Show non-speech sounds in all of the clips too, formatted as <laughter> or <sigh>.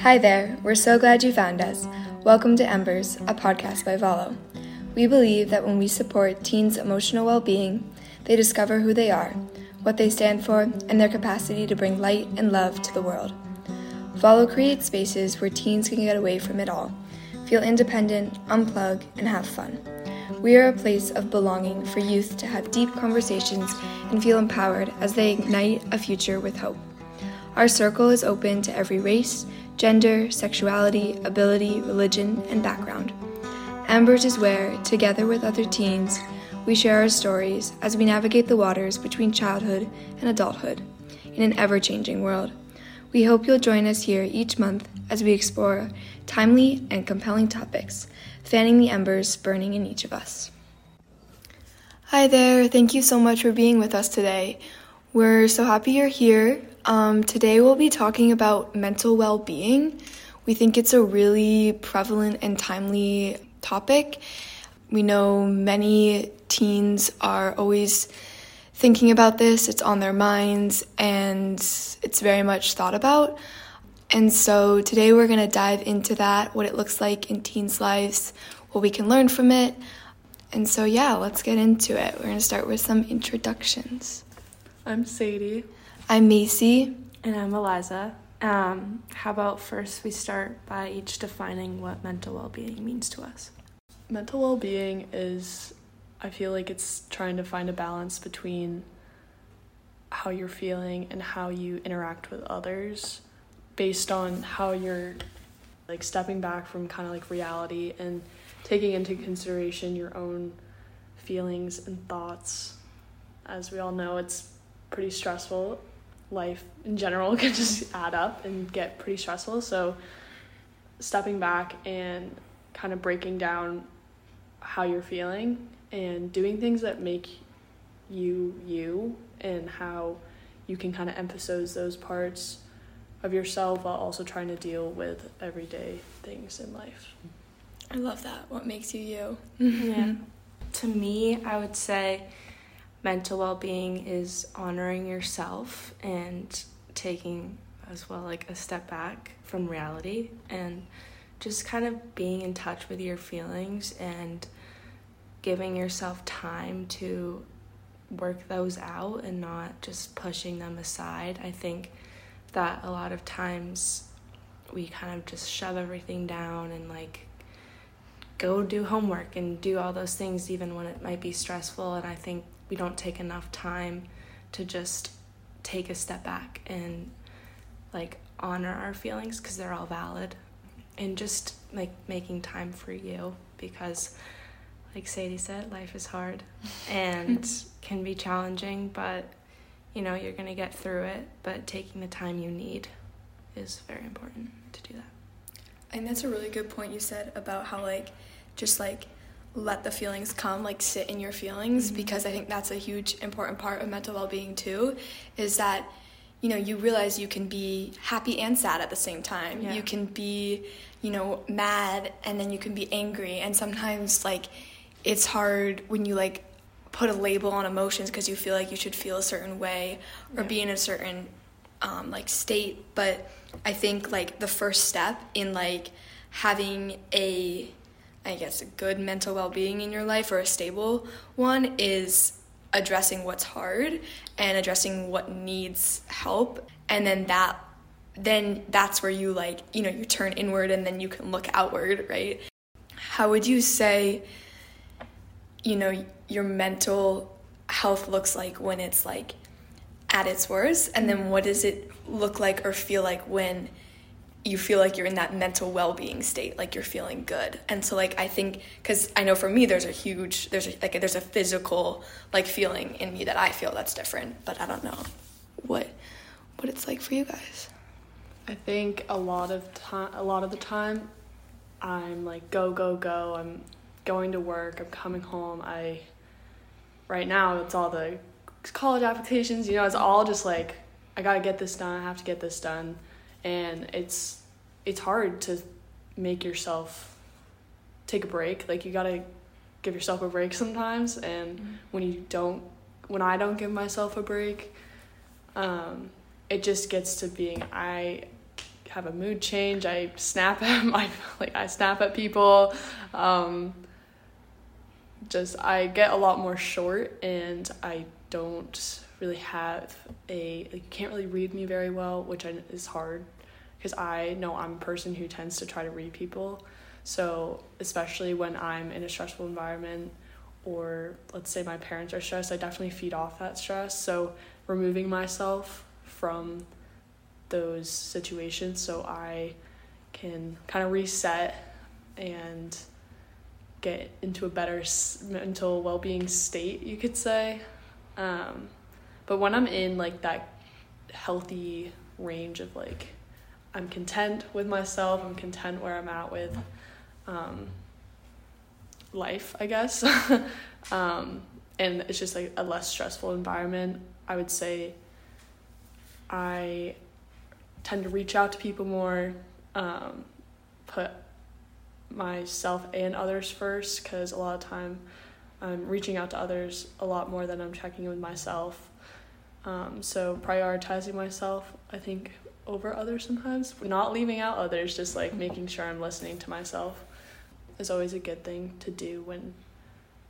Hi there, we're so glad you found us. Welcome to Embers, a podcast by Valo. We believe that when we support teens' emotional well being, they discover who they are, what they stand for, and their capacity to bring light and love to the world. Valo creates spaces where teens can get away from it all, feel independent, unplug, and have fun. We are a place of belonging for youth to have deep conversations and feel empowered as they ignite a future with hope. Our circle is open to every race, gender, sexuality, ability, religion, and background. Embers is where, together with other teens, we share our stories as we navigate the waters between childhood and adulthood in an ever changing world. We hope you'll join us here each month as we explore timely and compelling topics, fanning the embers burning in each of us. Hi there, thank you so much for being with us today. We're so happy you're here. Um, today we'll be talking about mental well being. We think it's a really prevalent and timely topic. We know many teens are always thinking about this, it's on their minds, and it's very much thought about. And so today we're going to dive into that, what it looks like in teens' lives, what we can learn from it. And so, yeah, let's get into it. We're going to start with some introductions. I'm Sadie. I'm Macy. And I'm Eliza. Um, how about first we start by each defining what mental well being means to us? Mental well being is, I feel like it's trying to find a balance between how you're feeling and how you interact with others based on how you're like stepping back from kind of like reality and taking into consideration your own feelings and thoughts. As we all know, it's pretty stressful. Life in general <laughs> can just add up and get pretty stressful. So, stepping back and kind of breaking down how you're feeling and doing things that make you you and how you can kind of emphasize those parts of yourself while also trying to deal with everyday things in life. I love that. What makes you you? yeah. <laughs> To me, I would say mental well being is honoring yourself and taking as well like a step back from reality and just kind of being in touch with your feelings and giving yourself time to work those out and not just pushing them aside. I think that a lot of times we kind of just shove everything down and like go do homework and do all those things even when it might be stressful and I think we don't take enough time to just take a step back and like honor our feelings because they're all valid. And just like making time for you because like Sadie said life is hard <laughs> and can be challenging but you know you're going to get through it. But taking the time you need is very important to do that. Think that's a really good point you said about how like just like let the feelings come like sit in your feelings mm-hmm. because i think that's a huge important part of mental well-being too is that you know you realize you can be happy and sad at the same time yeah. you can be you know mad and then you can be angry and sometimes like it's hard when you like put a label on emotions because you feel like you should feel a certain way or yeah. be in a certain um, like state but i think like the first step in like having a I guess, a good mental well being in your life or a stable one is addressing what's hard and addressing what needs help. And then that, then that's where you like, you know, you turn inward and then you can look outward, right? How would you say, you know, your mental health looks like when it's like at its worst? And then what does it look like or feel like when you feel like you're in that mental well-being state like you're feeling good. And so like i think because i know for me there's a huge there's a, like there's a physical like feeling in me that i feel that's different but i don't know what what it's like for you guys. I think a lot of time a lot of the time i'm like go go go. I'm going to work. I'm coming home. I right now it's all the college applications you know it's all just like i gotta get this done. I have to get this done and it's it's hard to make yourself take a break like you got to give yourself a break sometimes and mm-hmm. when you don't when I don't give myself a break um, it just gets to being I have a mood change. I snap <laughs> at my like I snap at people. Um, just I get a lot more short and I don't really have a like, you can't really read me very well, which is hard because I know I'm a person who tends to try to read people. So, especially when I'm in a stressful environment or let's say my parents are stressed, I definitely feed off that stress. So, removing myself from those situations so I can kind of reset and get into a better mental well-being state, you could say. Um, but when I'm in like that healthy range of like I'm content with myself, I'm content where I'm at with um, life, I guess. <laughs> um, and it's just like a less stressful environment. I would say I tend to reach out to people more, um, put myself and others first because a lot of time I'm reaching out to others a lot more than I'm checking in with myself. Um, so prioritizing myself, I think, over others sometimes. Not leaving out others, just like making sure I'm listening to myself is always a good thing to do when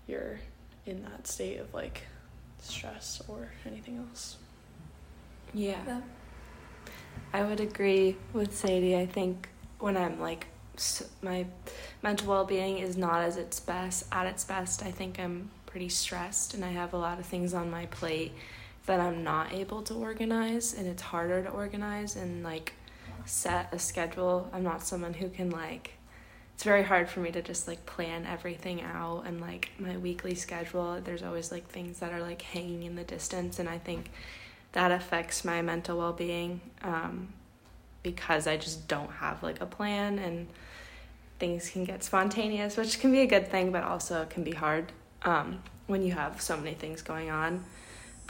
you're in that state of like stress or anything else. Yeah. yeah. I would agree with Sadie. I think when I'm like my mental well-being is not as its best at its best, I think I'm pretty stressed and I have a lot of things on my plate that I'm not able to organize and it's harder to organize and like set a schedule. I'm not someone who can like it's very hard for me to just like plan everything out and like my weekly schedule. There's always like things that are like hanging in the distance and I think that affects my mental well-being um, because I just don't have like a plan and things can get spontaneous, which can be a good thing, but also can be hard um, when you have so many things going on.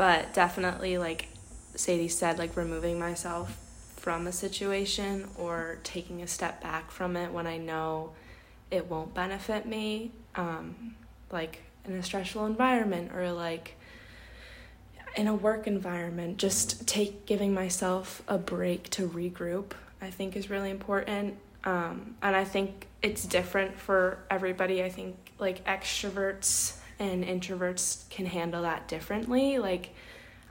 But definitely, like Sadie said, like removing myself from a situation or taking a step back from it when I know it won't benefit me, um, like in a stressful environment or like in a work environment, just take giving myself a break to regroup, I think is really important. Um, and I think it's different for everybody. I think like extroverts and introverts can handle that differently. Like,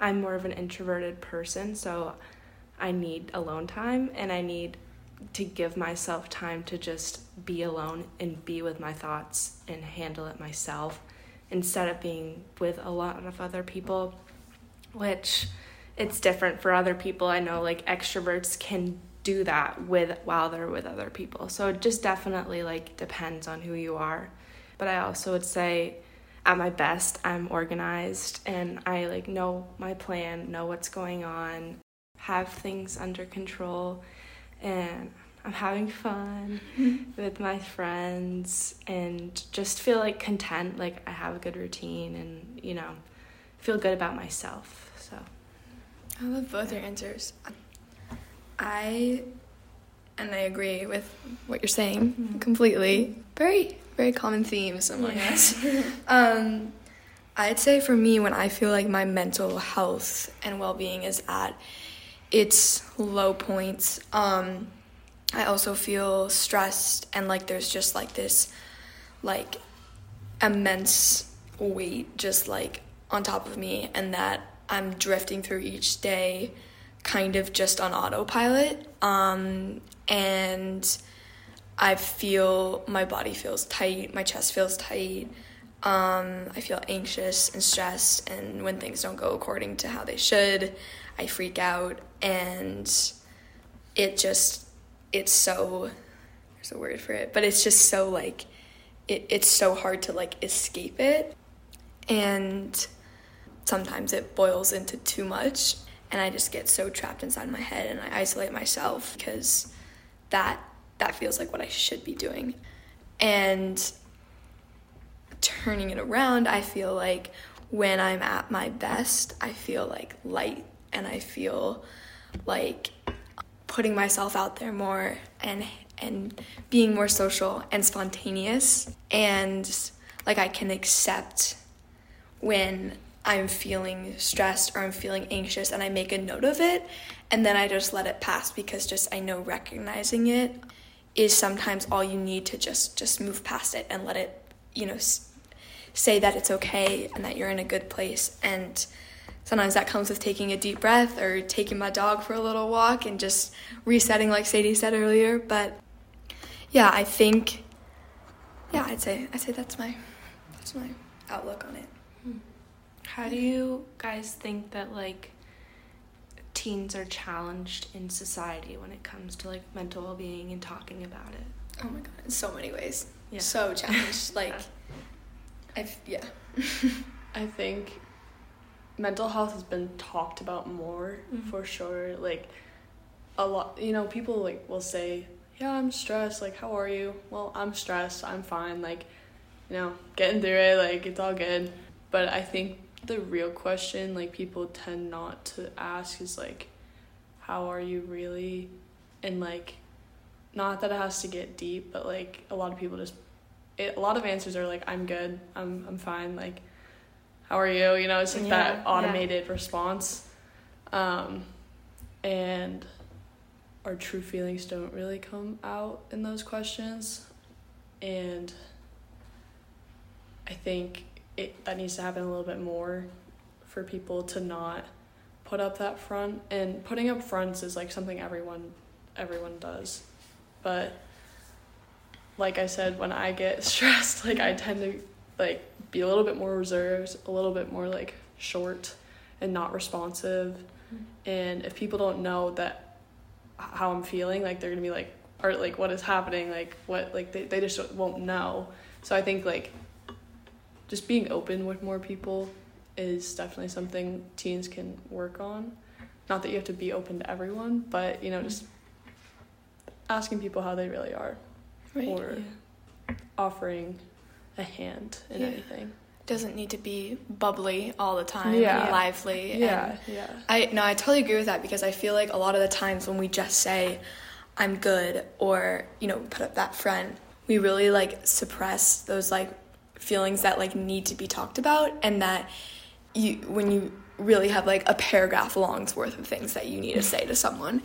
I'm more of an introverted person, so I need alone time and I need to give myself time to just be alone and be with my thoughts and handle it myself instead of being with a lot of other people which it's different for other people. I know like extroverts can do that with while they're with other people. So it just definitely like depends on who you are. But I also would say at my best, I'm organized and I like know my plan, know what's going on, have things under control and I'm having fun <laughs> with my friends and just feel like content, like I have a good routine and, you know, feel good about myself. So I love both your answers. I and I agree with what you're saying mm-hmm. completely. Very very common themes among yeah. us. um, I'd say for me when I feel like my mental health and well-being is at its low points, um, I also feel stressed and like there's just like this like immense weight just like on top of me and that I'm drifting through each day kind of just on autopilot. Um, and I feel my body feels tight, my chest feels tight. Um, I feel anxious and stressed, and when things don't go according to how they should, I freak out, and it just, it's so, there's a word for it, but it's just so like, it, it's so hard to like escape it. And sometimes it boils into too much and I just get so trapped inside my head and I isolate myself because that that feels like what I should be doing. And turning it around, I feel like when I'm at my best, I feel like light and I feel like putting myself out there more and and being more social and spontaneous and like I can accept when I'm feeling stressed or I'm feeling anxious and I make a note of it and then I just let it pass because just I know recognizing it is sometimes all you need to just just move past it and let it, you know, s- say that it's okay and that you're in a good place. And sometimes that comes with taking a deep breath or taking my dog for a little walk and just resetting like Sadie said earlier, but yeah, I think yeah, I'd say I'd say that's my that's my outlook on it. Hmm. How do you guys think that like teens are challenged in society when it comes to like mental well-being and talking about it? Oh my god, in so many ways. Yeah. So challenged. <laughs> like I've yeah. <laughs> I think mental health has been talked about more Mhm. for sure. Like a lot, you know, people like will say, "Yeah, I'm stressed." Like, "How are you?" "Well, I'm stressed. I'm fine." Like, you know, getting through it. Like, it's all good. But I think the real question, like, people tend not to ask is like, "How are you really?" And like, not that it has to get deep, but like a lot of people just, it, a lot of answers are like, "I'm good. I'm I'm fine." Like how are you you know it's like Yeah, that yeah. automated response um, and our true feelings don't really come out in those questions and i think it that needs to happen a little bit more for people to not put up that front and putting up fronts is like something everyone everyone does but like i said when i get <laughs> stressed like i tend to like be a little bit more reserved, a little bit more like short and not responsive. Mm-hmm. And if people don't know that how I'm feeling, like they're gonna be like, or like what is happening, like what, like they, they just won't know. So I think like just being open with more people is definitely something teens can work on. Not that you have to be open to everyone, but you know, just asking people how they really are or offering a hand in Yeah. anything. Doesn't need to be bubbly all the time, Yeah. and lively. and Yeah, yeah. I no, I totally agree with that because I feel like a lot of the times when we just say I'm good or, you know, put up that front, we really like suppress those like feelings that like need to be talked about and that you when you really have like a paragraph long's worth of things that you need to say to someone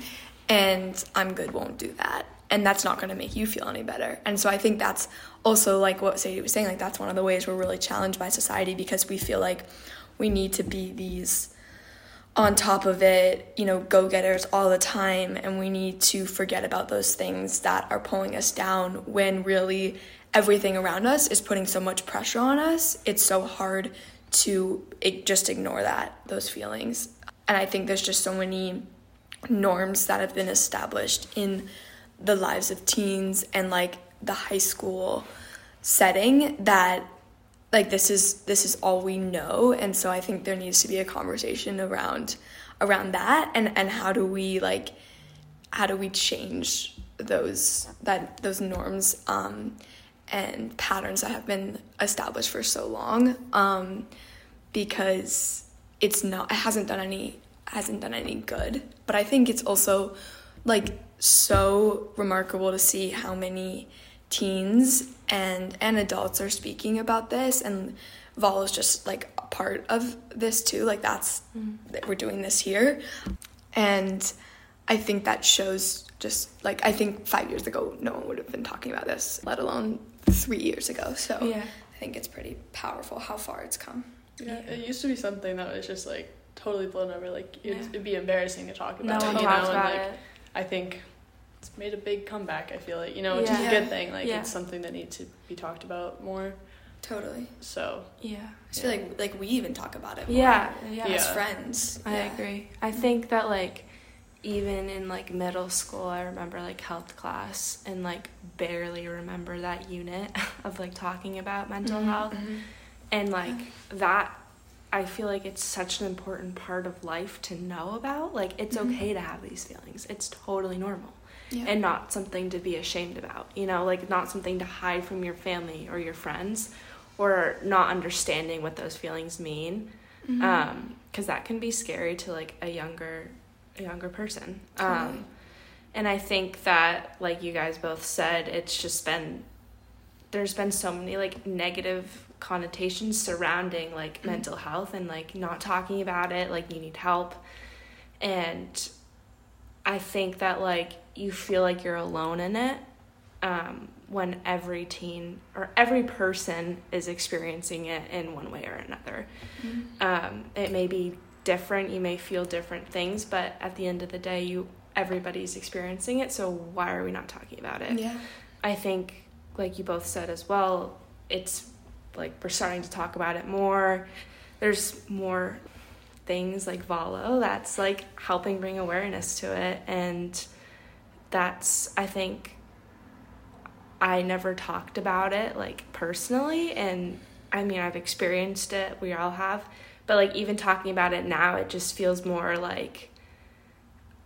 and I'm good won't do that. And that's not going to make you feel any better. And so I think that's also like what Sadie was saying like that's one of the ways we're really challenged by society because we feel like we need to be these on top of it, you know, go getters all the time, and we need to forget about those things that are pulling us down when really everything around us is putting so much pressure on us. It's so hard to just ignore that, those feelings. And I think there's just so many norms that have been established in the lives of teens and like the high school setting that like this is this is all we know and so i think there needs to be a conversation around around that and and how do we like how do we change those that those norms um and patterns that have been established for so long um because it's not it hasn't done any hasn't done any good. But i think it's also like so remarkable to see how many teens and and adults are speaking about this. And Valo is just like a part of this too. Like that's that we're doing this here. And I think that shows just like I think 5 years ago no one would have been talking about this let alone 3 years ago so Yeah. I think it's pretty powerful how far it's come Yeah, it used to be something that was just like totally blown over. Like it'd, Yeah. it'd be embarrassing to talk No about. one you talks know, about and like it. I think it's made a big comeback. I feel like you know, which is a good thing. Like Yeah. it's something that needs to be talked about more. totally So Yeah. I feel like like we even talk about it more Yeah. Yeah. Yeah. as friends I Yeah. agree. I think that like even in like middle school, I remember like health class and like barely remember that unit <laughs> of like talking about mental Mhm, health mhm. and like that I feel like it's such an important part of life to know about. Like it's Mhm. okay to have these feelings. It's totally normal. Yeah. and not something to be ashamed about you know like not something to hide from your family or your friends or not understanding what those feelings mean Mhm. um because that can be scary to like a younger a younger person Totally. um and i think that like you guys both said it's just been there's been so many like negative connotations surrounding like mm-hmm. mental health and like not talking about it like you need help and i think that like you feel like you're alone in it um, when every teen or every person is experiencing it in one way or another mm-hmm. um, it may be different you may feel different things but at the end of the day you everybody's experiencing it so why are we not talking about it? Yeah. I think like you both said as well it's like we're starting to talk about it more. There's more things like valo that's like helping bring awareness to it and that's i think i never talked about it like personally and i mean i've experienced it we all have but like even talking about it now it just feels more like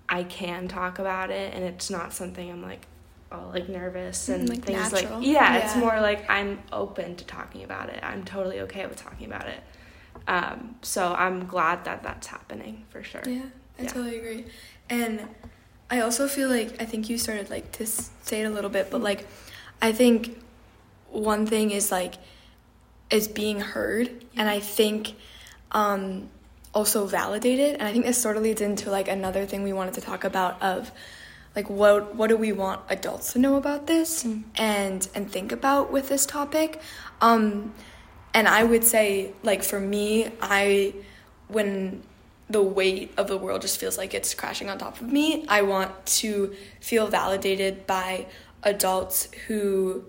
i can talk about it and it's not something i'm like all like nervous and like things natural. like yeah, yeah, it's more like i'm open to talking about it. I'm totally okay with talking about it. Um, so i'm glad that that's happening for sure. Yeah i yeah. totally agree. And i also feel like i think you started like to say it a little bit but like i think one thing is like is being heard. And i think um also validated and i think this sort of leads into like another thing we wanted to talk about of like what what do we want adults to know about this mm. and and think about with this topic um and i would say like for me i when the weight of the world just feels like it's crashing on top of me i want to feel validated by adults who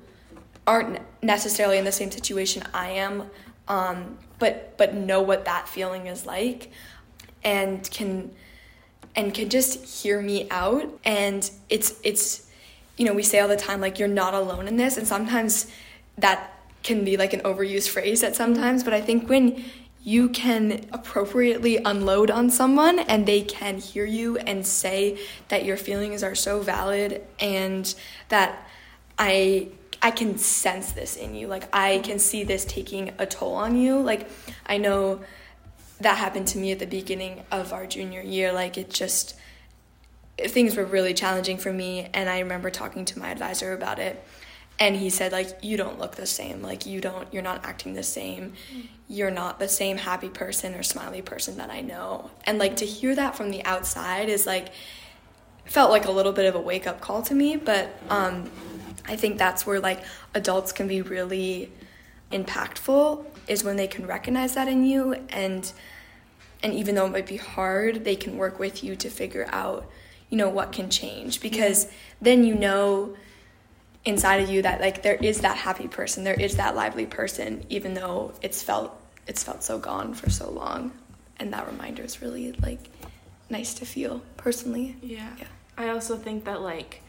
aren't necessarily in the same situation i am um, but but know what that feeling is like and can and can just hear me out. And it's it's you know we say all the time like you're not alone in this. And sometimes that can be like an overused phrase at sometimes. But i think when you can appropriately unload on someone and they can hear you and say that your feelings are so valid and that i i can sense this in you. Like i can see this taking a toll on you. Like i know that happened to me at the beginning of our junior year. Like it just things were really challenging for me and I remember talking to my advisor about it and he said like you don't look the same. Like you don't you're not acting the same. You're not the same happy person or smiley person that I know. And like to hear that from the outside is like felt like a little bit of a wake up call to me but um I think that's where like adults can be really impactful is when they can recognize that in you and and even though it might be hard they can work with you to figure out you know what can change. Because then you know inside of you that like there is that happy person there is that lively person even though it's felt it's felt so gone for so long. And that reminder is really like nice to feel personally. Yeah, yeah. i also think that like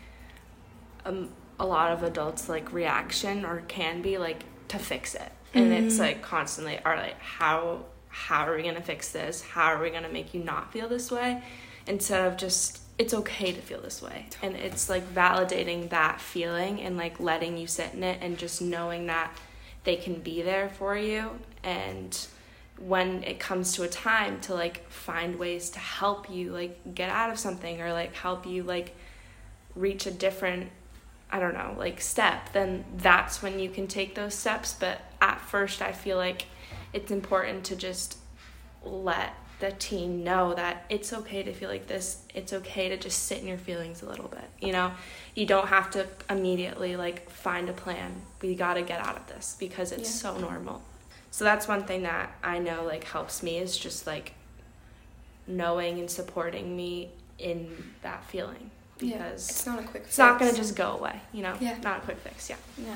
um, a lot of adults like reaction or can be like to fix it. And mm-hmm. it's like constantly are like how how are we going to fix this? How are we going to make you not feel this way? Instead of just it's okay to feel this way. And it's like validating that feeling and like letting you sit in it and just knowing that they can be there for you. And when it comes to a time to like find ways to help you like get out of something or like help you like reach a different I don't know, like step, then that's when you can take those steps. But at first, I feel like it's important to just let the teen know that it's okay to feel like this. It's okay to just sit in your feelings a little bit. You know, you don't have to immediately like find a plan. We got to get out of this because it's yeah. so normal. So that's one thing that I know like helps me is just like knowing and supporting me in that feeling because yeah, it's not a quick. Fix. It's not gonna just go away, you know. Yeah. Not a quick fix. Yeah. Yeah.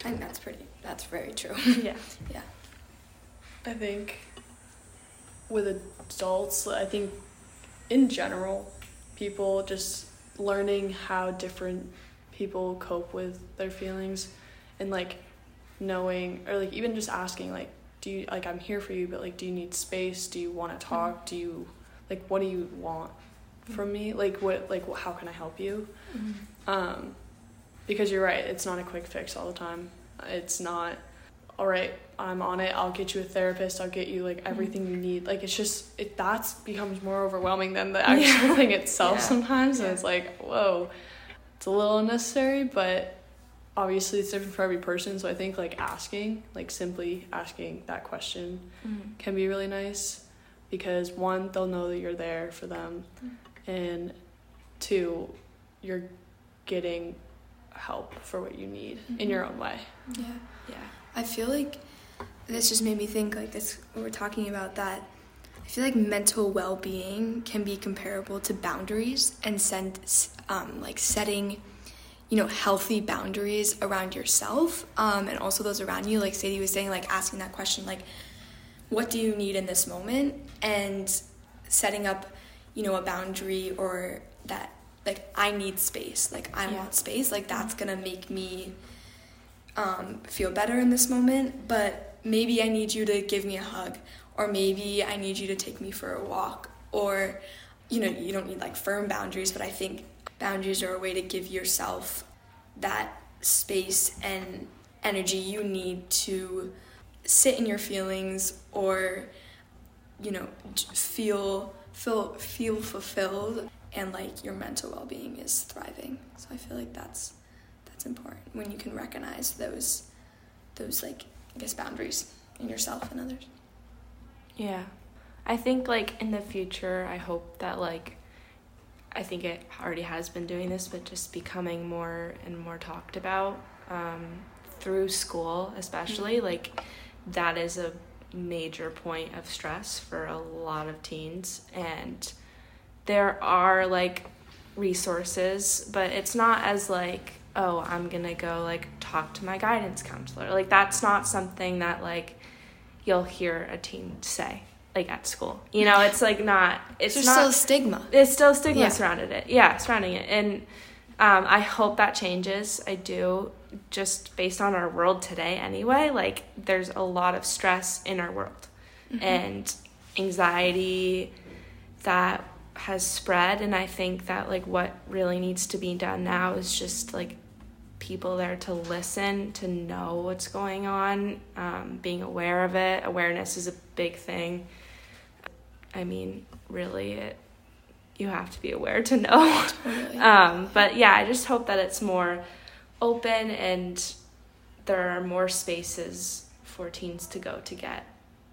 I think that's pretty. That's very true. <laughs> yeah. Yeah. I think with adults, I think in general, people just learning how different people cope with their feelings and like knowing or like even just asking like do you like I'm here for you but like do you need space do you want to talk mm-hmm. do you like what do you want from me like what like how can i help you mm-hmm. um because you're right it's not a quick fix all the time it's not all right i'm on it i'll get you a therapist i'll get you like mm-hmm. everything mm-hmm. you need like it's just it that's becomes more overwhelming than the actual yeah. <laughs> thing <laughs> itself yeah. sometimes yeah. and it's like whoa it's a little unnecessary but obviously it's different for every person so i think like asking like simply asking that question Mm. can be really nice because one they'll know that you're there for them and two you're getting help for what you need in your own way Yeah. Yeah. I feel like this just made me think like this we're talking about that. I feel like mental well-being can be comparable to boundaries and send um, like setting, you know, healthy boundaries around yourself um, and also those around you. Like Sadie was saying, like asking that question, like, what do you need in this moment, and setting up, you know, a boundary or that like I need space, like I Yeah. want space, like that's gonna make me um, feel better in this moment, but maybe I need you to give me a hug, or maybe I need you to take me for a walk, or you know, you don't need like firm boundaries, but I think boundaries are a way to give yourself that space and energy you need to sit in your feelings or you know feel feel feel fulfilled and like your mental well-being is thriving so i feel like that's that's important when you can recognize those those like i guess boundaries in yourself and others Yeah. I think like in the future I hope that like I think it already has been doing this but just becoming more and more talked about um, through school especially Mhm. like that is a major point of stress for a lot of teens. And there are like resources but it's not as like oh i'm gonna go like talk to my guidance counselor. Like that's not something that like you'll hear a teen say like at school. You know it's like not it's there's not still stigma. it's still stigma Yeah. surrounded it. Yeah surrounding it. And um, i hope that changes. I do just based on our world today anyway like there's a lot of stress in our world. And anxiety that has spread and i think that like what really needs to be done now is just like people there to listen to know what's going on um, being aware of it. Awareness is a big thing. I mean really it you have to be aware to know. Totally. <laughs> um, but yeah i just hope that it's more open and there are more spaces for teens to go to get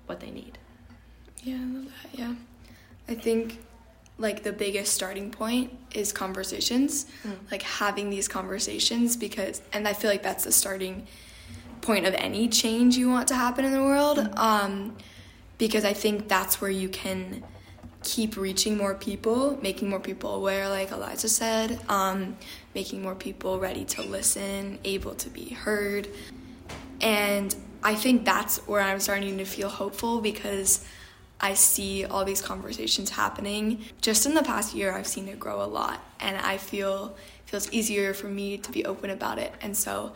what they need Yeah, I love that. Yeah. I think like the biggest starting point is conversations, Mm. like having these conversations because and I feel like that's the starting point of any change you want to happen in the world. Um because I think that's where you can keep reaching more people, making more people aware like Eliza said, um making more people ready to listen, able to be heard. And I think that's where I'm starting to feel hopeful because I see all these conversations happening. Just in the past year, I've seen it grow a lot, and I feel feels easier for me to be open about it. And so,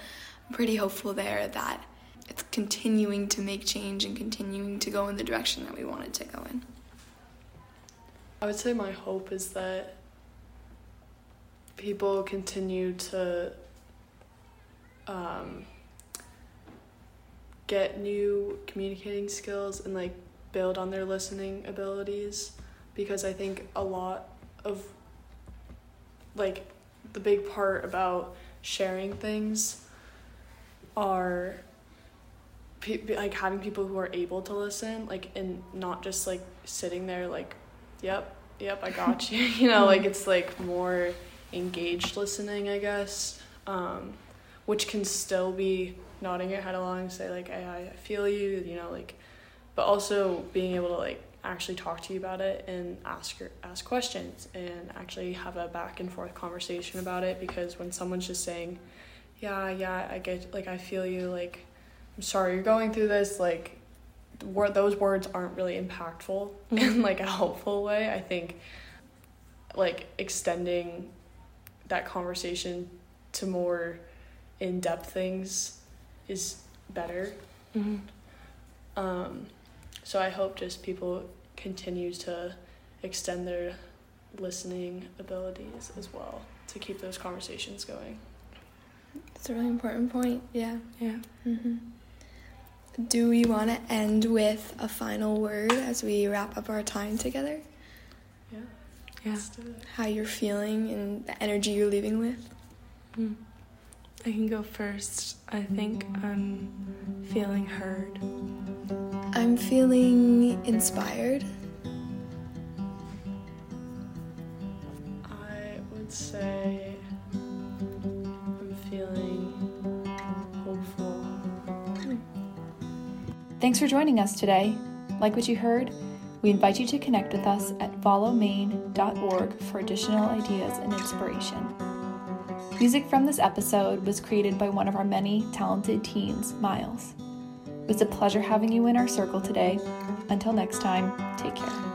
I'm pretty hopeful there that it's continuing to make change and continuing to go in the direction that we wanted to go in. I would say my hope is that people continue to um, get new communicating skills and like build on their listening abilities because I think a lot of like the big part about sharing things are pe- like having people who are able to listen like and not just like sitting there like yep yep i got you. <laughs> You know like it's like more engaged listening i guess um, which can still be nodding your head along say like I, I feel you you know like but also being able to like actually talk to you about it and ask your ask questions and actually have a back and forth conversation about it because when someone's just saying yeah yeah i get like i feel you like i'm sorry you're going through this like word those words aren't really impactful <laughs> in like a helpful way i think like extending that conversation to more in-depth things is better mm-hmm. um, so I hope just people continue to extend their listening abilities as well to keep those conversations going. It's a really important point. Yeah. yeah hmm Do we want to end with a final word as we wrap up our time together? Yeah. yeah Let's do it. How you're feeling and the energy you're leaving with? Mm. I can go first. I think I'm feeling heard. I'm feeling inspired. I would say Thanks for joining us today. Like what you heard? We invite you to connect with us at followmaine.org for additional ideas and inspiration. Music from this episode was created by one of our many talented teens, Miles. It was a pleasure having you in our circle today. Until next time, take care.